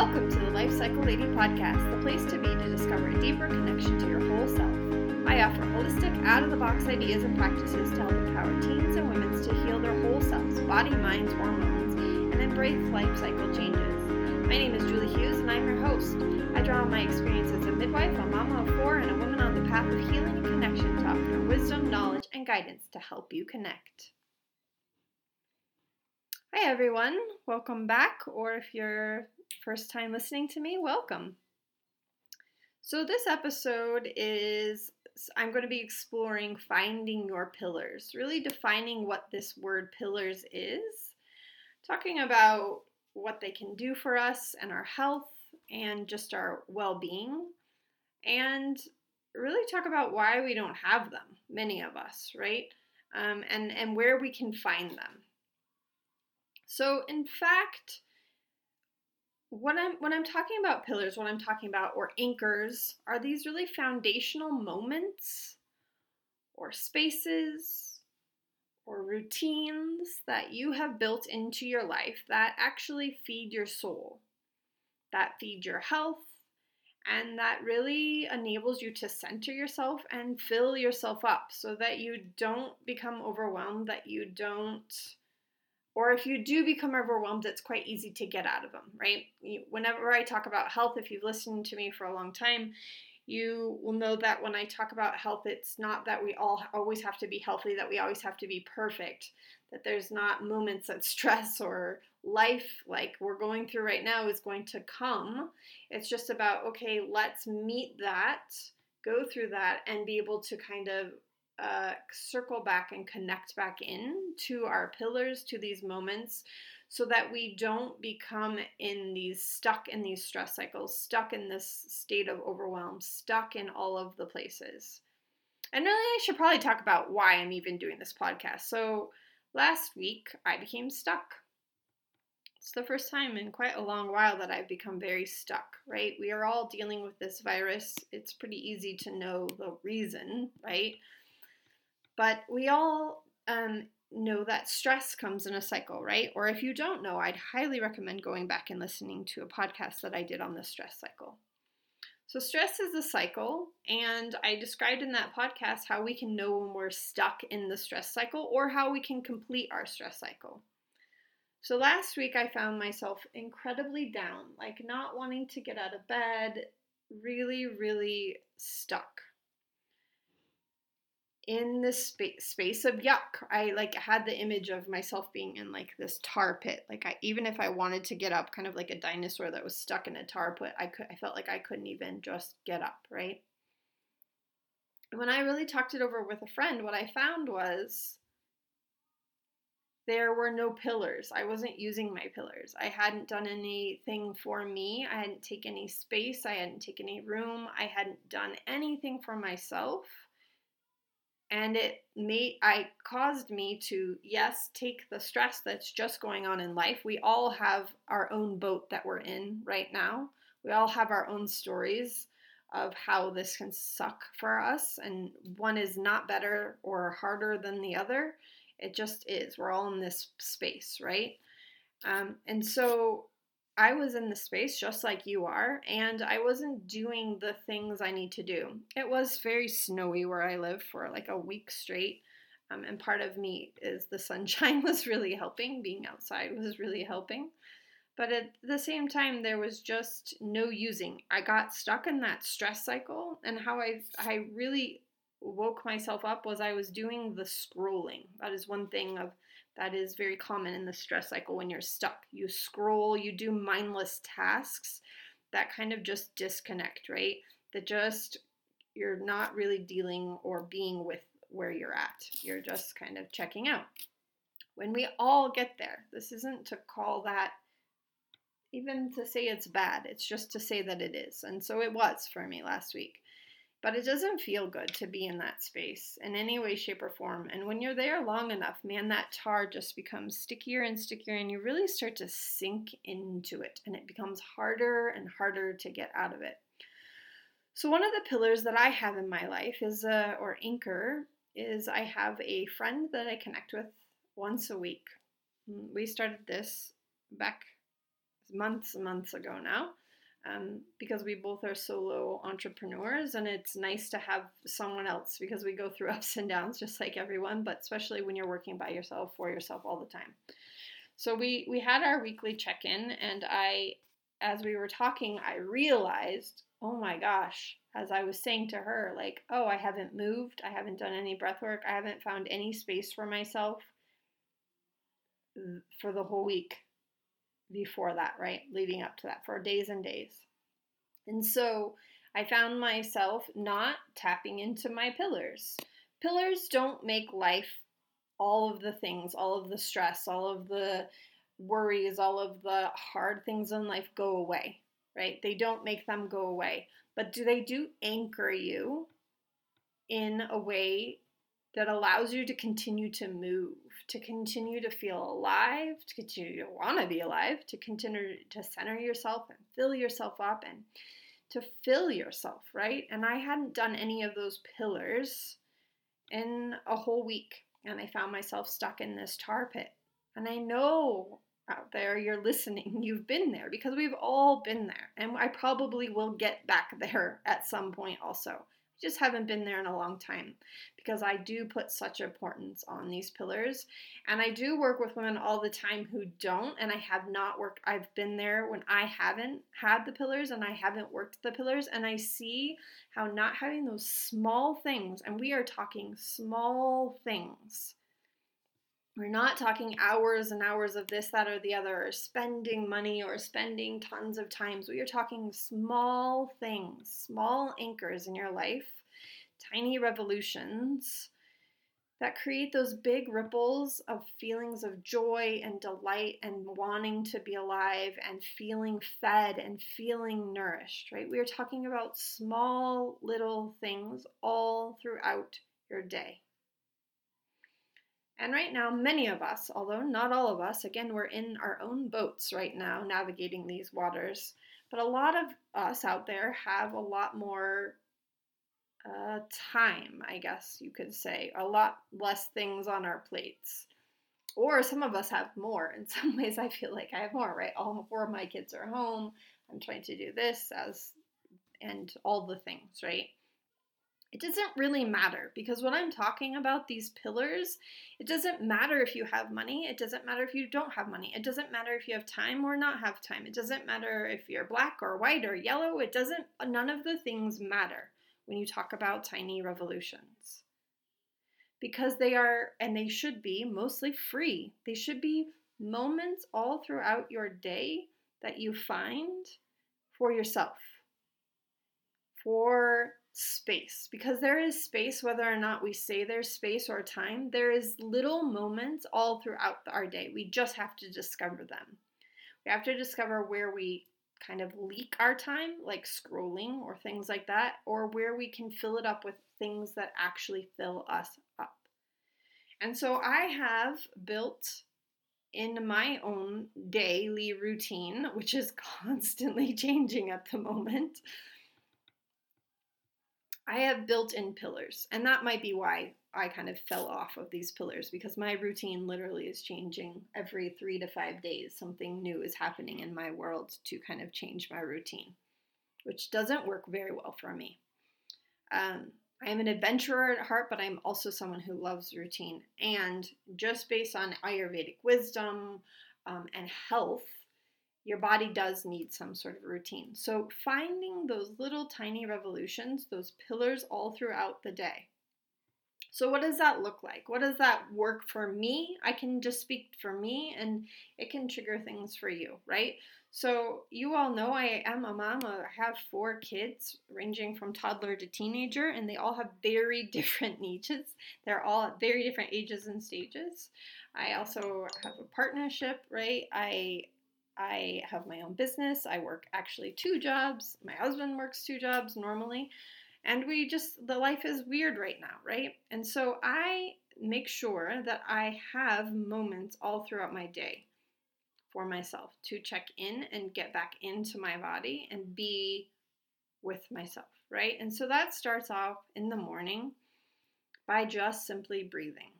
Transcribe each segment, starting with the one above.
Welcome to the Life Cycle Lady podcast, the place to be to discover a deeper connection to your whole self. I offer holistic, out of the box ideas and practices to help empower teens and women to heal their whole selves, body, minds, hormones, and embrace life cycle changes. My name is Julie Hughes, and I'm your host. I draw on my experience as a midwife, a mama of four, and a woman on the path of healing and connection to offer wisdom, knowledge, and guidance to help you connect. Hi, everyone. Welcome back, or if you're first time listening to me, welcome. So, this episode is I'm going to be exploring finding your pillars, really defining what this word pillars is, talking about what they can do for us and our health and just our well being, and really talk about why we don't have them, many of us, right? Um, and, and where we can find them. So, in fact, what I'm when I'm talking about pillars, what I'm talking about or anchors are these really foundational moments or spaces or routines that you have built into your life that actually feed your soul, that feed your health, and that really enables you to center yourself and fill yourself up so that you don't become overwhelmed, that you don't or if you do become overwhelmed, it's quite easy to get out of them, right? Whenever I talk about health, if you've listened to me for a long time, you will know that when I talk about health, it's not that we all always have to be healthy, that we always have to be perfect, that there's not moments of stress or life like we're going through right now is going to come. It's just about, okay, let's meet that, go through that, and be able to kind of uh, circle back and connect back in to our pillars, to these moments, so that we don't become in these stuck in these stress cycles, stuck in this state of overwhelm, stuck in all of the places. And really, I should probably talk about why I'm even doing this podcast. So, last week, I became stuck. It's the first time in quite a long while that I've become very stuck, right? We are all dealing with this virus. It's pretty easy to know the reason, right? But we all um, know that stress comes in a cycle, right? Or if you don't know, I'd highly recommend going back and listening to a podcast that I did on the stress cycle. So, stress is a cycle, and I described in that podcast how we can know when we're stuck in the stress cycle or how we can complete our stress cycle. So, last week I found myself incredibly down, like not wanting to get out of bed, really, really stuck in this space space of yuck. I like had the image of myself being in like this tar pit. Like I even if I wanted to get up, kind of like a dinosaur that was stuck in a tar pit, I could I felt like I couldn't even just get up, right? When I really talked it over with a friend, what I found was there were no pillars. I wasn't using my pillars. I hadn't done anything for me. I hadn't taken any space. I hadn't taken any room. I hadn't done anything for myself and it made i caused me to yes take the stress that's just going on in life. We all have our own boat that we're in right now. We all have our own stories of how this can suck for us and one is not better or harder than the other. It just is. We're all in this space right? Um, and so I was in the space just like you are, and I wasn't doing the things I need to do. It was very snowy where I live for like a week straight. Um, and part of me is the sunshine was really helping, being outside was really helping. But at the same time, there was just no using. I got stuck in that stress cycle, and how I, I really woke myself up was I was doing the scrolling. That is one thing of that is very common in the stress cycle when you're stuck. You scroll, you do mindless tasks that kind of just disconnect, right? That just you're not really dealing or being with where you're at. You're just kind of checking out. When we all get there, this isn't to call that even to say it's bad, it's just to say that it is. And so it was for me last week. But it doesn't feel good to be in that space in any way, shape, or form. And when you're there long enough, man, that tar just becomes stickier and stickier, and you really start to sink into it. And it becomes harder and harder to get out of it. So, one of the pillars that I have in my life is, a, or anchor, is I have a friend that I connect with once a week. Mm, we started this back months and months ago now. Um, because we both are solo entrepreneurs, and it's nice to have someone else because we go through ups and downs just like everyone, but especially when you're working by yourself for yourself all the time. So we we had our weekly check-in, and I, as we were talking, I realized, oh my gosh, as I was saying to her, like, oh, I haven't moved, I haven't done any breath work, I haven't found any space for myself for the whole week before that, right? Leading up to that for days and days. And so I found myself not tapping into my pillars. Pillars don't make life all of the things, all of the stress, all of the worries, all of the hard things in life go away, right? They don't make them go away, but do they do anchor you in a way that allows you to continue to move, to continue to feel alive, to continue to want to be alive, to continue to center yourself and fill yourself up and to fill yourself, right? And I hadn't done any of those pillars in a whole week, and I found myself stuck in this tar pit. And I know out there you're listening, you've been there because we've all been there, and I probably will get back there at some point also just haven't been there in a long time because I do put such importance on these pillars. And I do work with women all the time who don't, and I have not worked, I've been there when I haven't had the pillars and I haven't worked the pillars, and I see how not having those small things, and we are talking small things, we're not talking hours and hours of this, that, or the other, or spending money or spending tons of times. We are talking small things, small anchors in your life, tiny revolutions that create those big ripples of feelings of joy and delight and wanting to be alive and feeling fed and feeling nourished, right? We are talking about small little things all throughout your day. And right now, many of us, although not all of us, again, we're in our own boats right now navigating these waters, but a lot of us out there have a lot more uh, time, I guess you could say, a lot less things on our plates. Or some of us have more. In some ways, I feel like I have more, right? All four of my kids are home. I'm trying to do this as, and all the things, right? It doesn't really matter because when I'm talking about these pillars, it doesn't matter if you have money. It doesn't matter if you don't have money. It doesn't matter if you have time or not have time. It doesn't matter if you're black or white or yellow. It doesn't, none of the things matter when you talk about tiny revolutions. Because they are, and they should be, mostly free. They should be moments all throughout your day that you find for yourself, for space. Because there is space whether or not we say there's space or time there is little moments all throughout our day. We just have to discover them. We have to discover where we kind of leak our time like scrolling or things like that or where we can fill it up with things that actually fill us up. And so i have built in my own daily routine which is constantly changing at the moment I have built in pillars, and that might be why I kind of fell off of these pillars because my routine literally is changing every three to five days. Something new is happening in my world to kind of change my routine, which doesn't work very well for me. Um, I am an adventurer at heart, but I'm also someone who loves routine. And just based on Ayurvedic wisdom um, and health, your body does need some sort of routine. So, finding those little tiny revolutions, those pillars all throughout the day. So, what does that look like? What does that work for me? I can just speak for me and it can trigger things for you, right? So, you all know I am a mom. I have four kids ranging from toddler to teenager, and they all have very different niches. They're all at very different ages and stages. I also have a partnership, right? I I have my own business. I work actually two jobs. My husband works two jobs normally. And we just, the life is weird right now, right? And so I make sure that I have moments all throughout my day for myself to check in and get back into my body and be with myself, right? And so that starts off in the morning by just simply breathing.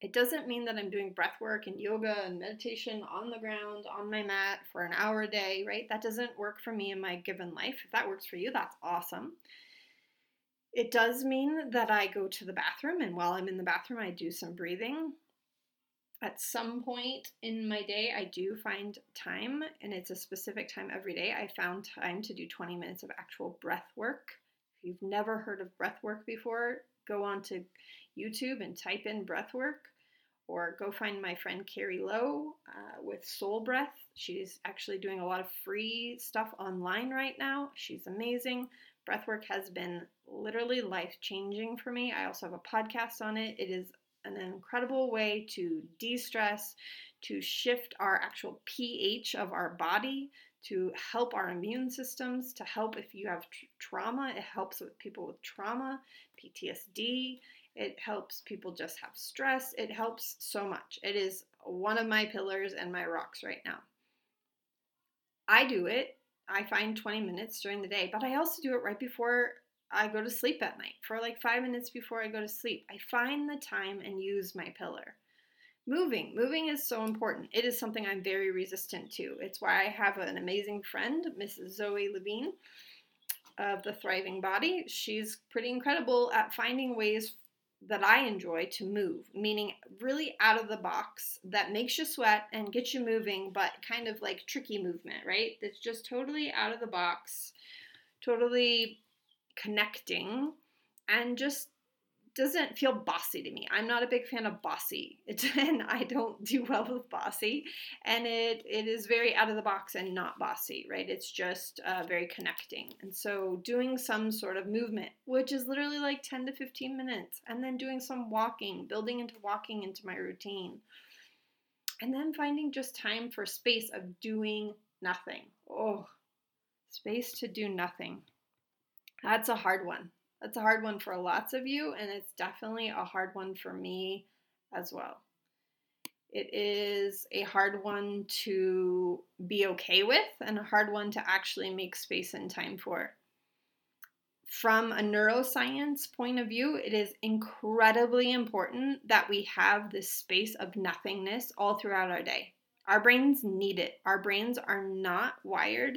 It doesn't mean that I'm doing breath work and yoga and meditation on the ground, on my mat for an hour a day, right? That doesn't work for me in my given life. If that works for you, that's awesome. It does mean that I go to the bathroom, and while I'm in the bathroom, I do some breathing. At some point in my day, I do find time, and it's a specific time every day. I found time to do 20 minutes of actual breath work. If you've never heard of breath work before, go on to YouTube and type in breath work, or go find my friend Carrie Lowe uh, with Soul Breath. She's actually doing a lot of free stuff online right now. She's amazing. Breathwork has been literally life changing for me. I also have a podcast on it. It is an incredible way to de stress, to shift our actual pH of our body, to help our immune systems, to help if you have tr- trauma. It helps with people with trauma, PTSD. It helps people just have stress. It helps so much. It is one of my pillars and my rocks right now. I do it I find 20 minutes during the day, but I also do it right before I go to sleep at night for like five minutes before I go to sleep. I find the time and use my pillar. Moving. Moving is so important. It is something I'm very resistant to. It's why I have an amazing friend, Mrs. Zoe Levine of the Thriving Body. She's pretty incredible at finding ways that I enjoy to move, meaning really out of the box that makes you sweat and gets you moving, but kind of like tricky movement, right? That's just totally out of the box, totally connecting, and just doesn't feel bossy to me. I'm not a big fan of bossy, and I don't do well with bossy. And it it is very out of the box and not bossy, right? It's just uh, very connecting. And so doing some sort of movement, which is literally like 10 to 15 minutes, and then doing some walking, building into walking into my routine, and then finding just time for space of doing nothing. Oh, space to do nothing. That's a hard one. That's a hard one for lots of you, and it's definitely a hard one for me as well. It is a hard one to be okay with and a hard one to actually make space and time for. From a neuroscience point of view, it is incredibly important that we have this space of nothingness all throughout our day. Our brains need it. Our brains are not wired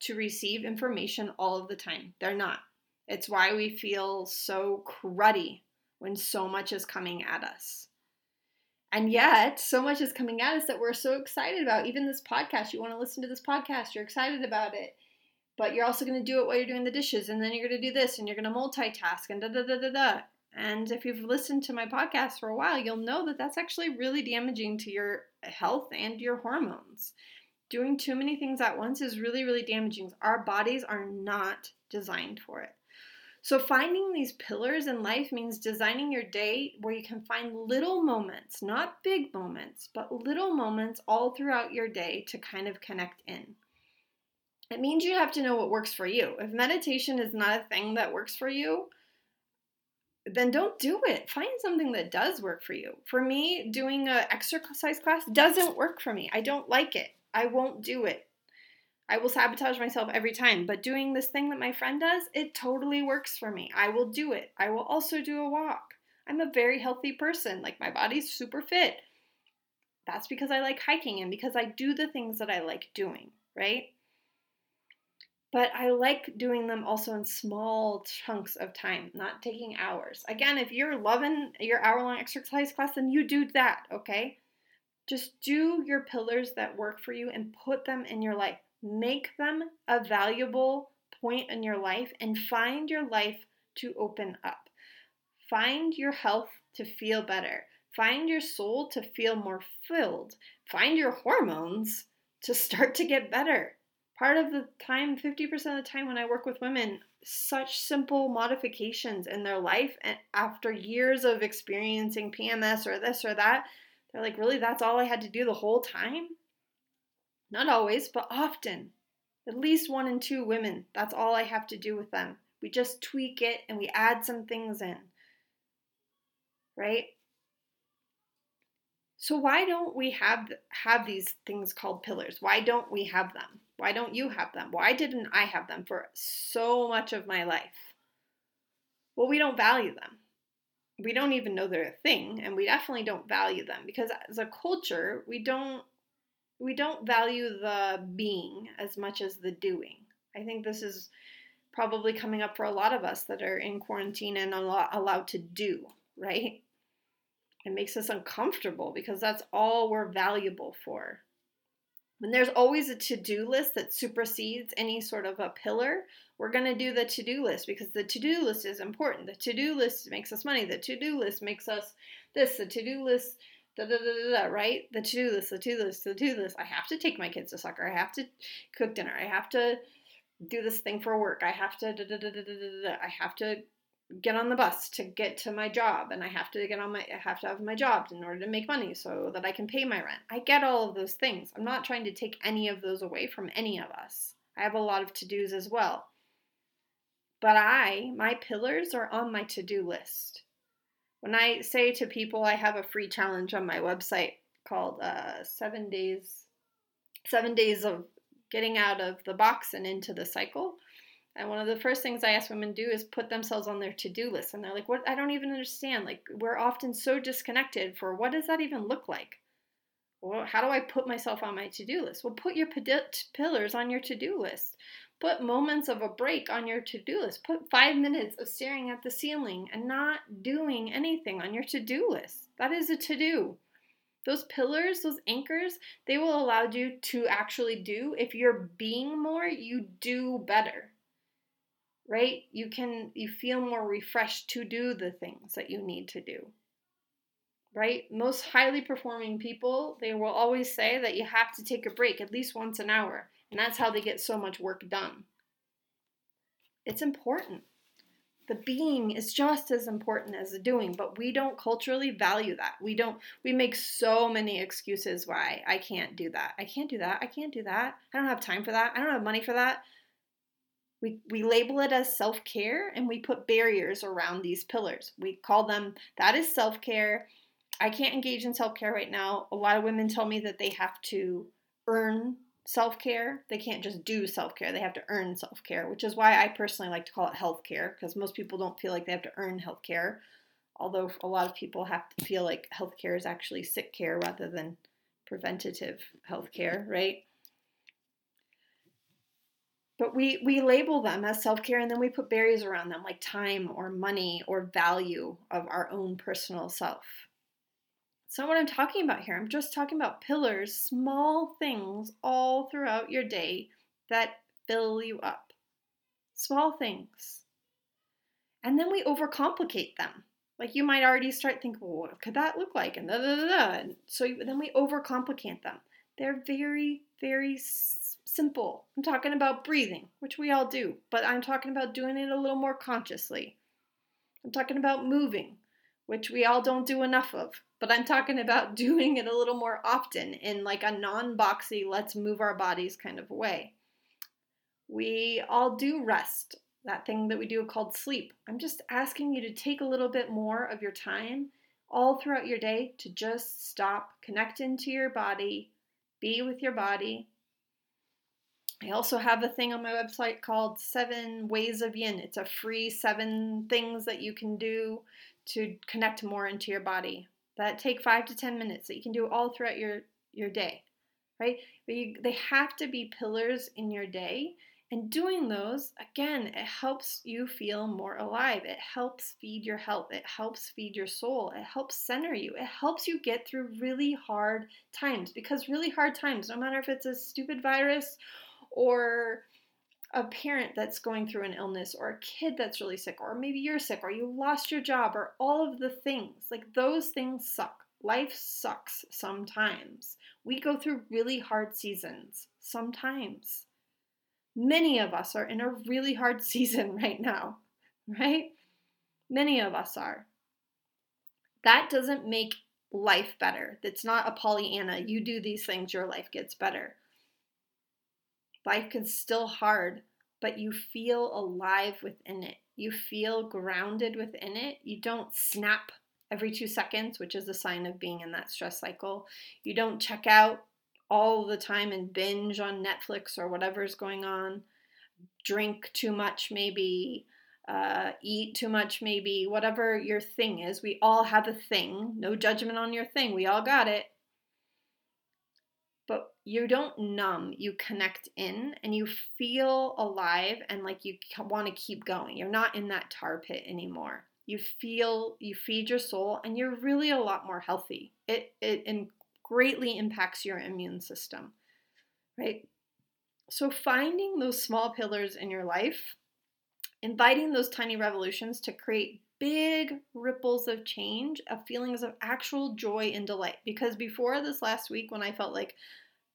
to receive information all of the time. They're not. It's why we feel so cruddy when so much is coming at us. And yet, so much is coming at us that we're so excited about. Even this podcast, you want to listen to this podcast, you're excited about it. But you're also going to do it while you're doing the dishes, and then you're going to do this, and you're going to multitask, and da da da da da. And if you've listened to my podcast for a while, you'll know that that's actually really damaging to your health and your hormones. Doing too many things at once is really, really damaging. Our bodies are not designed for it. So, finding these pillars in life means designing your day where you can find little moments, not big moments, but little moments all throughout your day to kind of connect in. It means you have to know what works for you. If meditation is not a thing that works for you, then don't do it. Find something that does work for you. For me, doing an exercise class doesn't work for me. I don't like it. I won't do it. I will sabotage myself every time. But doing this thing that my friend does, it totally works for me. I will do it. I will also do a walk. I'm a very healthy person. Like my body's super fit. That's because I like hiking and because I do the things that I like doing, right? But I like doing them also in small chunks of time, not taking hours. Again, if you're loving your hour long exercise class, then you do that, okay? Just do your pillars that work for you and put them in your life. Make them a valuable point in your life and find your life to open up. Find your health to feel better. Find your soul to feel more filled. Find your hormones to start to get better. Part of the time, 50% of the time when I work with women, such simple modifications in their life and after years of experiencing PMS or this or that, they're like, really, that's all I had to do the whole time? Not always, but often. At least one in two women. That's all I have to do with them. We just tweak it and we add some things in. Right? So why don't we have have these things called pillars? Why don't we have them? Why don't you have them? Why didn't I have them for so much of my life? Well, we don't value them. we don't even know they're a thing and we definitely don't value them because as a culture we don't we don't value the being as much as the doing. I think this is probably coming up for a lot of us that are in quarantine and not allowed to do right? It makes us uncomfortable because that's all we're valuable for. When there's always a to-do list that supersedes any sort of a pillar we're going to do the to-do list because the to-do list is important. The to-do list makes us money. The to-do list makes us this. The to-do list da da da right the to-do list the to-do list the to-do list i have to take my kids to soccer i have to cook dinner i have to do this thing for work i have to i have to get on the bus to get to my job and I have to get on my I have to have my job in order to make money so that I can pay my rent. I get all of those things. I'm not trying to take any of those away from any of us. I have a lot of to-dos as well. But I, my pillars are on my to do list. When I say to people, I have a free challenge on my website called uh, Seven Days, Seven Days of Getting Out of the Box and Into the Cycle. And one of the first things I ask women to do is put themselves on their to do list. And they're like, What? I don't even understand. Like, we're often so disconnected for what does that even look like? Well, how do I put myself on my to do list? Well, put your pillars on your to do list. Put moments of a break on your to do list. Put five minutes of staring at the ceiling and not doing anything on your to do list. That is a to do. Those pillars, those anchors, they will allow you to actually do. If you're being more, you do better. Right? You can, you feel more refreshed to do the things that you need to do. Right? Most highly performing people, they will always say that you have to take a break at least once an hour. And that's how they get so much work done. It's important. The being is just as important as the doing, but we don't culturally value that. We don't, we make so many excuses why I can't do that. I can't do that. I can't do that. I don't have time for that. I don't have money for that. We, we label it as self care and we put barriers around these pillars. We call them that is self care. I can't engage in self care right now. A lot of women tell me that they have to earn self care. They can't just do self care, they have to earn self care, which is why I personally like to call it health care because most people don't feel like they have to earn health care. Although a lot of people have to feel like health care is actually sick care rather than preventative health care, right? But we, we label them as self care and then we put barriers around them like time or money or value of our own personal self. It's not what I'm talking about here. I'm just talking about pillars, small things all throughout your day that fill you up. Small things. And then we overcomplicate them. Like you might already start thinking, well, what could that look like? And da da da da. And so then we overcomplicate them. They're very, very s- simple. I'm talking about breathing, which we all do, but I'm talking about doing it a little more consciously. I'm talking about moving, which we all don't do enough of but I'm talking about doing it a little more often in like a non boxy, let's move our bodies kind of way. We all do rest, that thing that we do called sleep. I'm just asking you to take a little bit more of your time all throughout your day to just stop, connect into your body, be with your body. I also have a thing on my website called Seven Ways of Yin. It's a free seven things that you can do to connect more into your body that take five to 10 minutes that you can do all throughout your, your day, right? But you, they have to be pillars in your day. And doing those, again, it helps you feel more alive. It helps feed your health. It helps feed your soul. It helps center you. It helps you get through really hard times because really hard times, no matter if it's a stupid virus or a parent that's going through an illness or a kid that's really sick or maybe you're sick or you lost your job or all of the things like those things suck. Life sucks sometimes. We go through really hard seasons sometimes. Many of us are in a really hard season right now right? Many of us are. That doesn't make life better. That's not a pollyanna you do these things your life gets better Life is still hard, but you feel alive within it. You feel grounded within it. You don't snap every two seconds, which is a sign of being in that stress cycle. You don't check out all the time and binge on Netflix or whatever's going on. Drink too much, maybe. uh, eat too much, maybe, whatever your thing is. We all have a thing. No judgment on your thing. We all got it. You don't numb, you connect in and you feel alive and like you want to keep going. You're not in that tar pit anymore. You feel, you feed your soul, and you're really a lot more healthy. It, it greatly impacts your immune system, right? So, finding those small pillars in your life inviting those tiny revolutions to create big ripples of change, of feelings of actual joy and delight. Because before this last week, when I felt like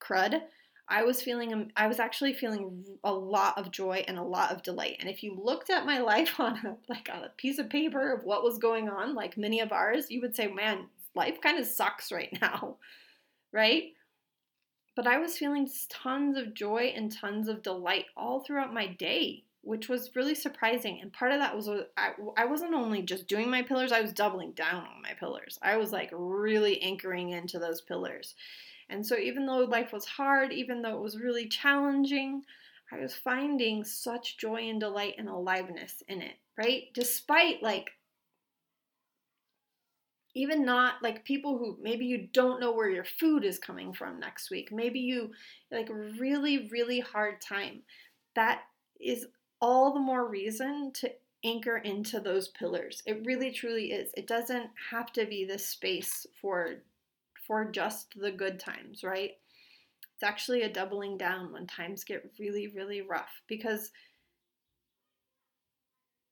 crud, I was feeling, um, I was actually feeling a lot of joy and a lot of delight. And if you looked at my life on a, like on a piece of paper of what was going on, like many of ours, you would say, man, life kind of sucks right now, right? But I was feeling tons of joy and tons of delight all throughout my day which was really surprising. And part of that was uh, I, I wasn't only just doing my pillars, I was doubling down on my pillars. I was like really anchoring into those pillars. And so, even though life was hard, even though it was really challenging, I was finding such joy and delight and aliveness in it, right? Despite like even not like people who maybe you don't know where your food is coming from next week. Maybe you like really, really hard time. That is all the more reason to anchor into those pillars. It really truly is. It doesn't have to be this space for for just the good times, right? It's actually a doubling down when times get really really rough because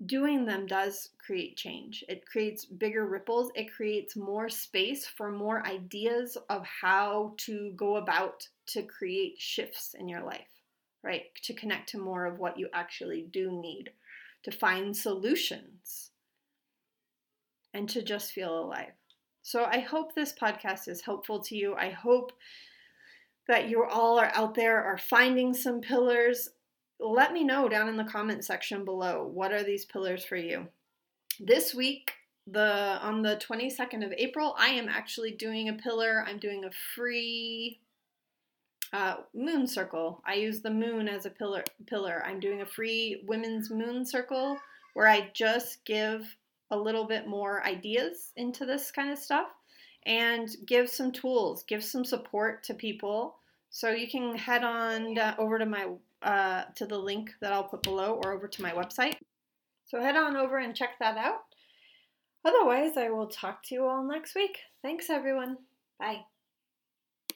doing them does create change. It creates bigger ripples. It creates more space for more ideas of how to go about to create shifts in your life right? To connect to more of what you actually do need, to find solutions, and to just feel alive. So I hope this podcast is helpful to you. I hope that you all are out there are finding some pillars. Let me know down in the comment section below what are these pillars for you. This week, the on the 22nd of April, I am actually doing a pillar. I'm doing a free uh, moon circle. I use the moon as a pillar. Pillar. I'm doing a free women's moon circle where I just give a little bit more ideas into this kind of stuff and give some tools, give some support to people. So you can head on over to my uh, to the link that I'll put below or over to my website. So head on over and check that out. Otherwise, I will talk to you all next week. Thanks, everyone. Bye.